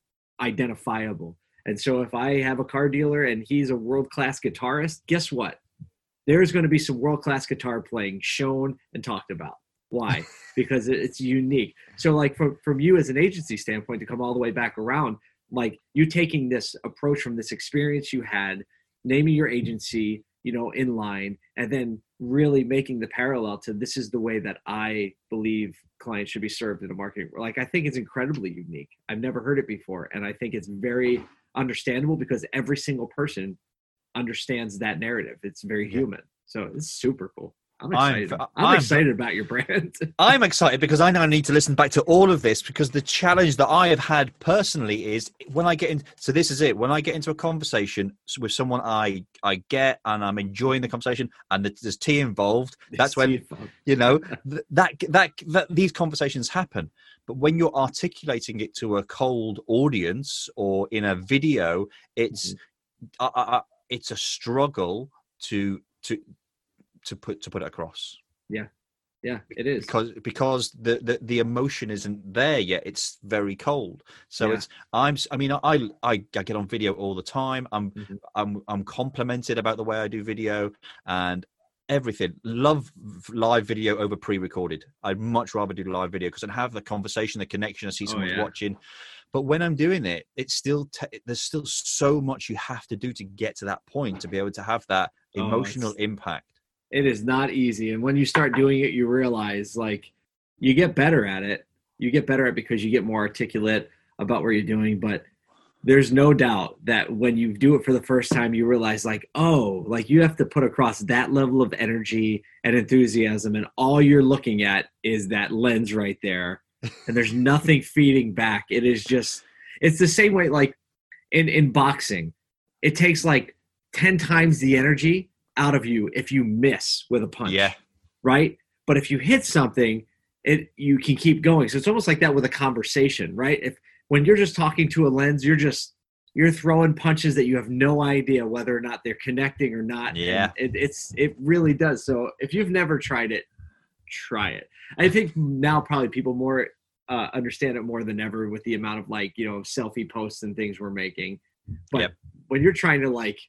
identifiable and so if i have a car dealer and he's a world class guitarist guess what there's going to be some world class guitar playing shown and talked about. Why? Because it's unique. So like from, from you as an agency standpoint to come all the way back around like you taking this approach from this experience you had naming your agency you know in line and then really making the parallel to this is the way that i believe clients should be served in a marketing like i think it's incredibly unique. I've never heard it before and i think it's very understandable because every single person understands that narrative it's very human so it's super cool I'm excited. I'm, I'm, I'm, excited about your brand. I'm excited because I now need to listen back to all of this because the challenge that I have had personally is when I get in. So this is it. When I get into a conversation with someone I I get and I'm enjoying the conversation and there's tea involved. That's when you know that, that that these conversations happen. But when you're articulating it to a cold audience or in a video, it's mm-hmm. It's a struggle to to to put to put it across. Yeah, yeah, it is because because the, the the emotion isn't there yet. It's very cold. So yeah. it's I'm. I mean, I, I I get on video all the time. I'm mm-hmm. I'm I'm complimented about the way I do video and everything. Love live video over pre-recorded. I'd much rather do live video because I have the conversation, the connection. I see oh, someone oh, yeah. watching. But when I'm doing it, it's still te- there's still so much you have to do to get to that point to be able to have that oh, emotional oh, impact. It is not easy and when you start doing it you realize like you get better at it. You get better at it because you get more articulate about what you're doing but there's no doubt that when you do it for the first time you realize like oh like you have to put across that level of energy and enthusiasm and all you're looking at is that lens right there and there's nothing feeding back it is just it's the same way like in in boxing it takes like 10 times the energy out of you if you miss with a punch. Yeah. Right? But if you hit something, it you can keep going. So it's almost like that with a conversation, right? If when you're just talking to a lens, you're just you're throwing punches that you have no idea whether or not they're connecting or not. Yeah. It, it's it really does. So if you've never tried it, try it. I think now probably people more uh, understand it more than ever with the amount of like you know selfie posts and things we're making. But yep. when you're trying to like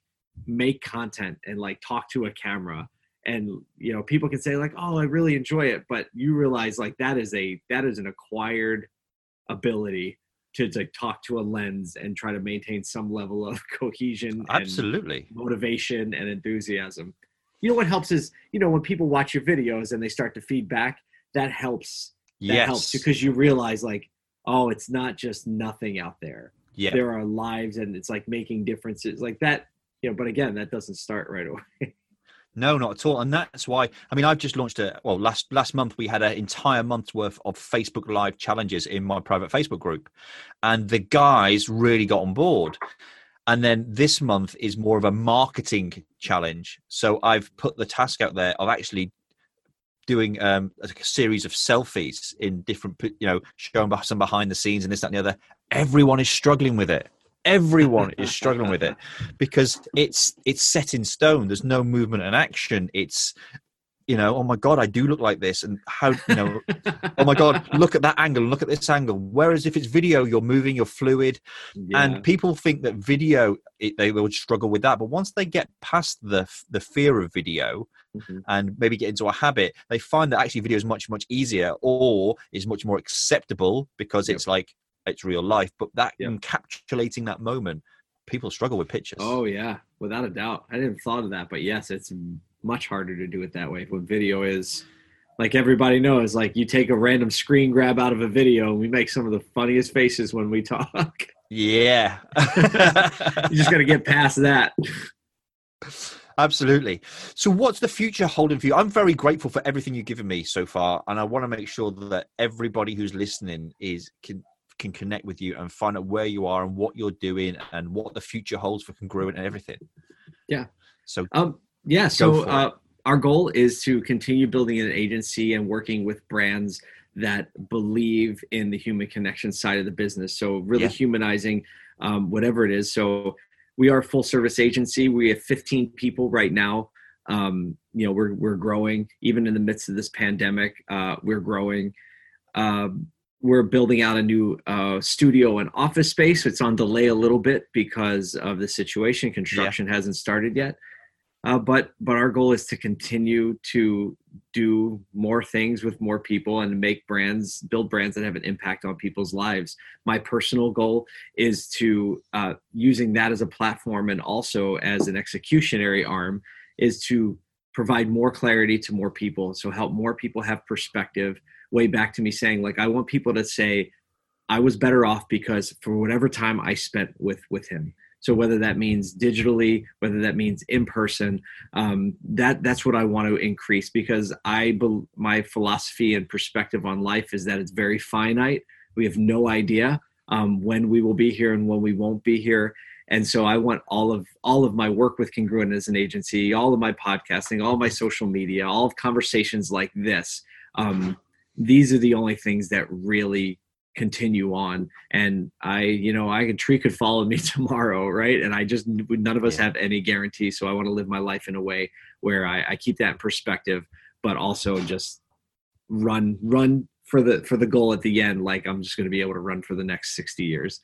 make content and like talk to a camera and you know people can say like oh i really enjoy it but you realize like that is a that is an acquired ability to, to talk to a lens and try to maintain some level of cohesion absolutely motivation and enthusiasm you know what helps is you know when people watch your videos and they start to feedback that helps that yes. helps because you realize like oh it's not just nothing out there yeah there are lives and it's like making differences like that you know but again that doesn't start right away no, not at all. And that's why I mean I've just launched a well last last month we had an entire month's worth of Facebook live challenges in my private Facebook group. And the guys really got on board. And then this month is more of a marketing challenge. So I've put the task out there of actually doing um, a series of selfies in different, you know, showing some behind the scenes and this, that, and the other. Everyone is struggling with it everyone is struggling with it because it's it's set in stone there's no movement and action it's you know oh my god i do look like this and how you know oh my god look at that angle look at this angle. Whereas if it's video you're moving you're fluid yeah. and people think that video it, they will struggle with that but once they get past the the fear of video mm-hmm. and maybe get into a habit they find that actually video is much much easier or is much more acceptable because it's like it's real life but that encapsulating that moment people struggle with pictures. Oh yeah without a doubt. I didn't thought of that but yes it's much harder to do it that way when video is like everybody knows like you take a random screen grab out of a video and we make some of the funniest faces when we talk yeah you just got to get past that Absolutely. So, what's the future holding for you? I'm very grateful for everything you've given me so far, and I want to make sure that everybody who's listening is can can connect with you and find out where you are and what you're doing and what the future holds for congruent and everything. Yeah. So um yeah, so uh, our goal is to continue building an agency and working with brands that believe in the human connection side of the business. So really yeah. humanizing um, whatever it is. So we are a full service agency. We have 15 people right now. Um, you know, we're we're growing even in the midst of this pandemic. Uh, we're growing. Um, we're building out a new uh, studio and office space. It's on delay a little bit because of the situation. Construction yeah. hasn't started yet. Uh, but but our goal is to continue to do more things with more people and make brands build brands that have an impact on people's lives. My personal goal is to uh, using that as a platform and also as an executionary arm is to provide more clarity to more people. So help more people have perspective. Way back to me saying like i want people to say i was better off because for whatever time i spent with with him so whether that means digitally whether that means in person um, that that's what i want to increase because i my philosophy and perspective on life is that it's very finite. We have no idea um, when we will be here and when we won't be here. And so i want all of all of my work with congruent as an agency all of my podcasting all my social media all of conversations like this um, these are the only things that really continue on and i you know i a tree could follow me tomorrow right and i just none of us yeah. have any guarantee so i want to live my life in a way where I, I keep that in perspective but also just run run for the for the goal at the end like i'm just going to be able to run for the next 60 years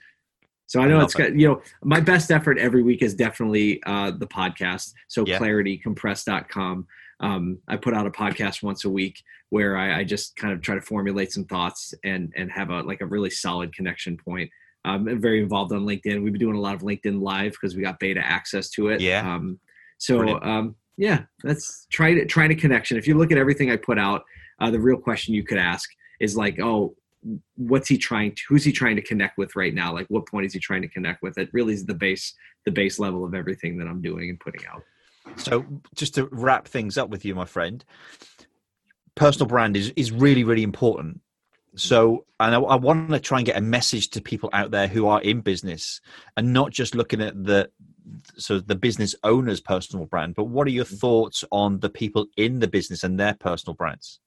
so I know I it's got, you know, my best effort every week is definitely uh, the podcast. So yeah. claritycompass.com. Um, I put out a podcast once a week where I, I, just kind of try to formulate some thoughts and and have a like a really solid connection point. Um, I'm very involved on LinkedIn. We've been doing a lot of LinkedIn Live because we got beta access to it. Yeah. Um, so um, yeah, that's trying to try to connection. If you look at everything I put out, uh, the real question you could ask is like, oh, what's he trying to? Who's he trying to connect with right now? Like, what point is he trying to connect with? It really is the base the base level of everything that I'm doing and putting out. So, just to wrap things up with you, my friend, personal brand is is really really important. So, and I, I want to try and get a message to people out there who are in business and not just looking at the so the business owner's personal brand, but what are your mm-hmm. thoughts on the people in the business and their personal brands?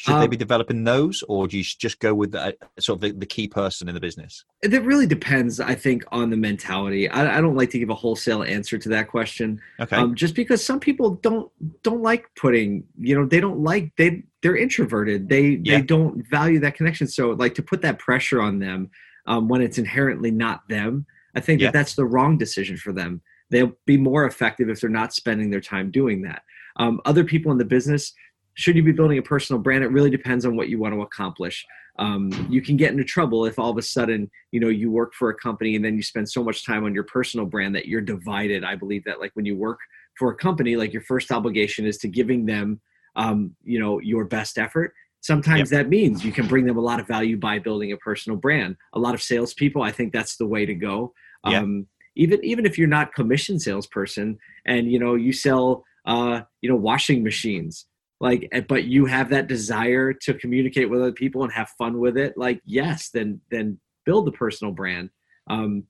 Should um, they be developing those, or do you just go with the, sort of the, the, key person in the business? It really depends, I think, on the mentality. I, I don't like to give a wholesale answer to that question. Okay. Um, just because some people don't don't like putting, you know, they don't like they they're introverted. They yeah. they don't value that connection. So like to put that pressure on them um, when it's inherently not them, I think yeah. that that's the wrong decision for them. They'll be more effective if they're not spending their time doing that. Um, other people in the business should you be building a personal brand? It really depends on what you want to accomplish. Um, you can get into trouble if all of a sudden you know you work for a company and then you spend so much time on your personal brand that you're divided. I believe that like when you work for a company, like your first obligation is to giving them um, you know your best effort. Sometimes yep. that means you can bring them a lot of value by building a personal brand. A lot of salespeople, I think that's the way to go. Yep. Um, even even if you're not commission salesperson and you know you sell uh, you know washing machines like eh, but you have that desire to communicate with other people and have fun with it like yes then then build the personal brand. Um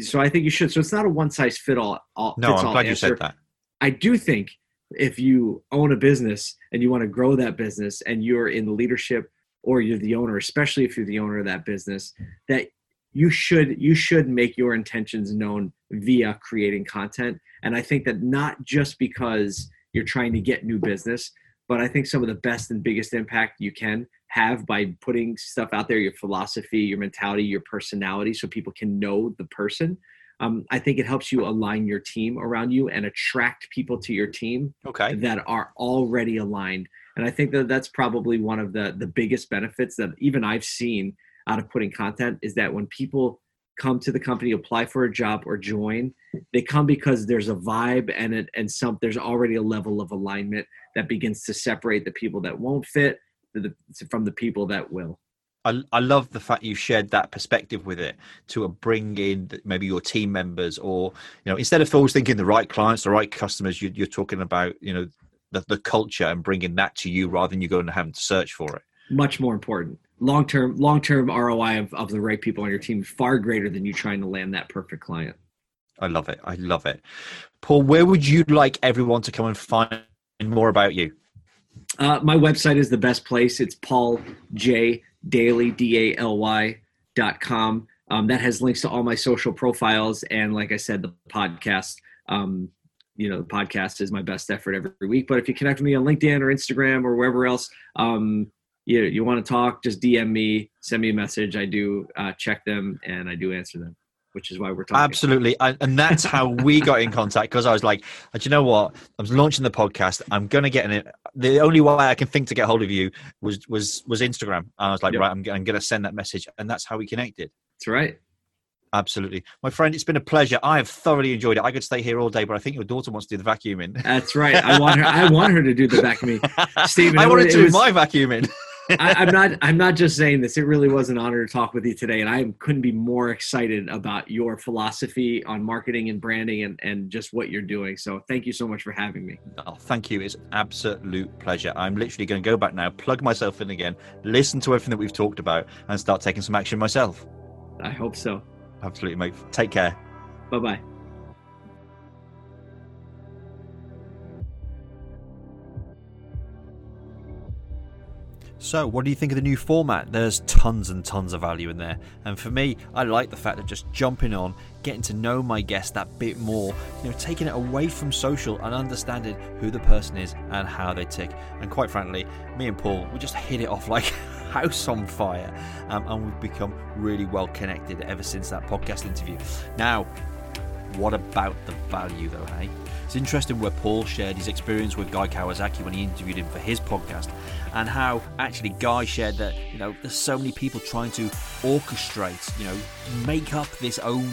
so i think you should so it's not a one size fit all, all no i'm glad answer. you said that. I do think if you own a business and you want to grow that business and you're in the leadership or you're the owner especially if you're the owner of that business that you should you should make your intentions known via creating content. And i think that not just because you're trying to get new business but I think some of the best and biggest impact you can have by putting stuff out there, your philosophy, your mentality, your personality, so people can know the person. Um, I think it helps you align your team around you and attract people to your team okay. that are already aligned. And I think that that's probably one of the the biggest benefits that even I've seen out of putting content is that when people come to the company, apply for a job or join, they come because there's a vibe and it, and some there's already a level of alignment that begins to separate the people that won't fit from the people that will. I, I love the fact you shared that perspective with it to uh, bring in maybe your team members or you know instead of always thinking the right clients the right customers you, are talking about you know the, the culture and bringing that to you rather than you going and having to search for it much more important long term long term roi of, of the right people on your team far greater than you trying to land that perfect client i love it i love it paul where would you like everyone to come and find more about you? Uh, my website is the best place. It's Paul J Daly D A L Y dot com. Um, that has links to all my social profiles and, like I said, the podcast. Um, you know, the podcast is my best effort every week. But if you connect with me on LinkedIn or Instagram or wherever else, um, you you want to talk, just DM me, send me a message. I do uh, check them and I do answer them which is why we're talking. Absolutely, and that's how we got in contact because I was like, do you know what? I was launching the podcast. I'm going to get in it. The only way I can think to get hold of you was was was Instagram. And I was like, yep. right, I'm, I'm going to send that message, and that's how we connected. That's right. Absolutely, my friend. It's been a pleasure. I have thoroughly enjoyed it. I could stay here all day, but I think your daughter wants to do the vacuuming. That's right. I want her. I want her to do the vacuuming. Stephen, I wanted to do my vacuuming. I, am not. I'm not just saying this. It really was an honor to talk with you today, and I couldn't be more excited about your philosophy on marketing and branding, and and just what you're doing. So thank you so much for having me. Oh, thank you. It's absolute pleasure. I'm literally going to go back now, plug myself in again, listen to everything that we've talked about, and start taking some action myself. I hope so. Absolutely, mate. Take care. Bye bye. So, what do you think of the new format? There's tons and tons of value in there. And for me, I like the fact of just jumping on, getting to know my guest that bit more, you know, taking it away from social and understanding who the person is and how they tick. And quite frankly, me and Paul, we just hit it off like house on fire. Um, and we've become really well connected ever since that podcast interview. Now, what about the value though, hey? It's interesting where Paul shared his experience with Guy Kawasaki when he interviewed him for his podcast, and how actually Guy shared that you know there's so many people trying to orchestrate, you know, make up this own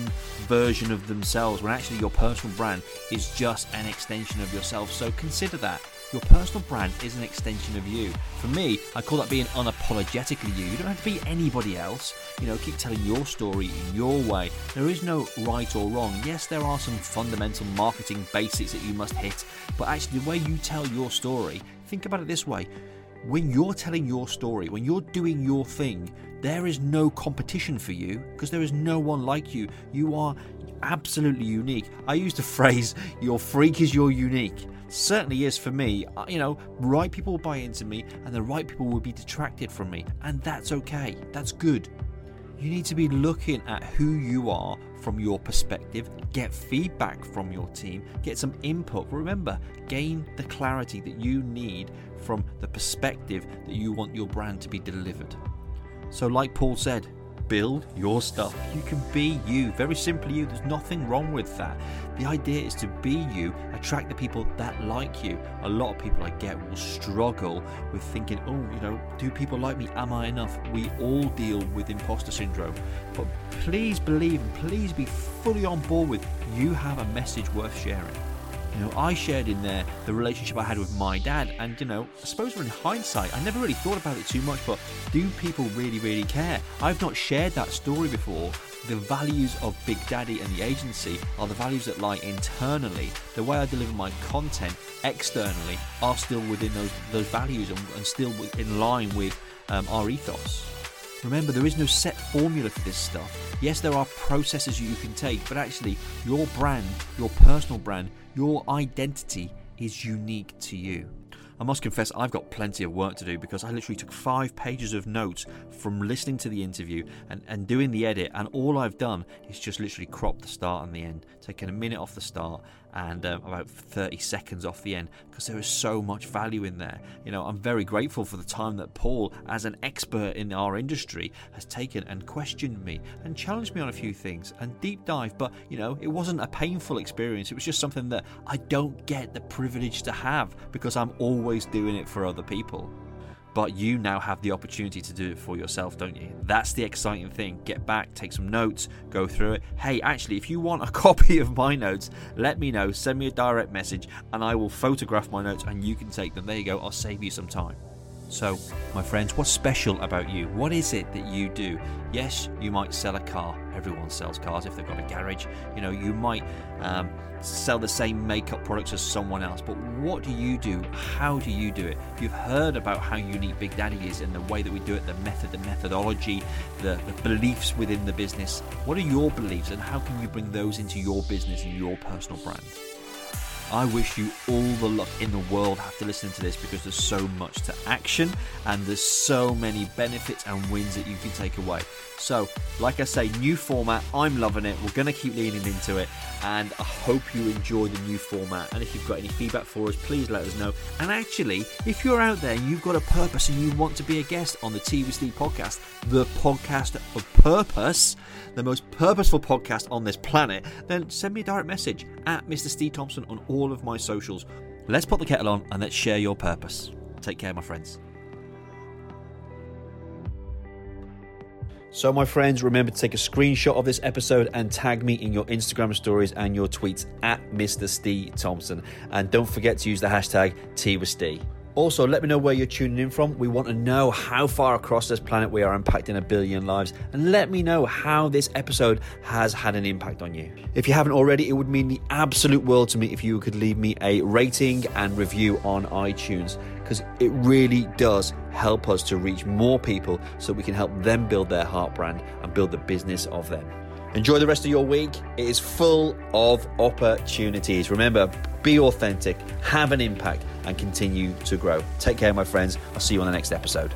version of themselves when actually your personal brand is just an extension of yourself. So consider that your personal brand is an extension of you. For me, I call that being unapologetically you. You don't have to be anybody else. You know, keep telling your story in your way. There is no right or wrong. Yes, there are some fundamental marketing basics that you must hit, but actually, the way you tell your story, think about it this way. When you're telling your story, when you're doing your thing, there is no competition for you because there is no one like you. You are absolutely unique. I use the phrase, your freak is your unique. Certainly is for me. Uh, you know, right people will buy into me, and the right people will be detracted from me, and that's okay. That's good. You need to be looking at who you are from your perspective, get feedback from your team, get some input. Remember, gain the clarity that you need from the perspective that you want your brand to be delivered. So, like Paul said, build your stuff. You can be you, very simply you. There's nothing wrong with that. The idea is to be you, attract the people that like you. A lot of people I get will struggle with thinking, oh, you know, do people like me? Am I enough? We all deal with imposter syndrome. But please believe and please be fully on board with you have a message worth sharing. You know, I shared in there the relationship I had with my dad, and you know, I suppose in hindsight, I never really thought about it too much, but do people really, really care? I've not shared that story before. The values of Big Daddy and the agency are the values that lie internally. The way I deliver my content externally are still within those those values and, and still in line with um, our ethos. Remember, there is no set formula for this stuff. Yes, there are processes you can take, but actually, your brand, your personal brand, your identity is unique to you. I must confess, I've got plenty of work to do because I literally took five pages of notes from listening to the interview and, and doing the edit, and all I've done is just literally crop the start and the end, taking a minute off the start and um, about 30 seconds off the end because there is so much value in there. You know, I'm very grateful for the time that Paul, as an expert in our industry, has taken and questioned me and challenged me on a few things and deep dive. But, you know, it wasn't a painful experience. It was just something that I don't get the privilege to have because I'm always doing it for other people but you now have the opportunity to do it for yourself, don't you? That's the exciting thing. Get back, take some notes, go through it. Hey, actually, if you want a copy of my notes, let me know. Send me a direct message and I will photograph my notes and you can take them. There you go. I'll save you some time. So, my friends, what's special about you? What is it that you do? Yes, you might sell a car. Everyone sells cars if they've got a garage. You know, you might um, sell the same makeup products as someone else. But what do you do? How do you do it? You've heard about how unique Big Daddy is and the way that we do it, the method, the methodology, the, the beliefs within the business. What are your beliefs and how can you bring those into your business and your personal brand? I wish you all the luck in the world after listening to this because there's so much to action and there's so many benefits and wins that you can take away. So, like I say, new format, I'm loving it. We're going to keep leaning into it and I hope you enjoy the new format. And if you've got any feedback for us, please let us know. And actually, if you're out there and you've got a purpose and you want to be a guest on Tea with Steve podcast, the podcast of purpose, the most purposeful podcast on this planet, then send me a direct message at Mr. Steve Thompson on all of my socials. Let's put the kettle on and let's share your purpose. Take care, my friends. So, my friends, remember to take a screenshot of this episode and tag me in your Instagram stories and your tweets at Mr. Steve Thompson. And don't forget to use the hashtag Tea with Steve. Also, let me know where you're tuning in from. We want to know how far across this planet we are impacting a billion lives. And let me know how this episode has had an impact on you. If you haven't already, it would mean the absolute world to me if you could leave me a rating and review on iTunes because it really does help us to reach more people so we can help them build their heart brand and build the business of them. Enjoy the rest of your week. It is full of opportunities. Remember, be authentic, have an impact, and continue to grow. Take care, my friends. I'll see you on the next episode.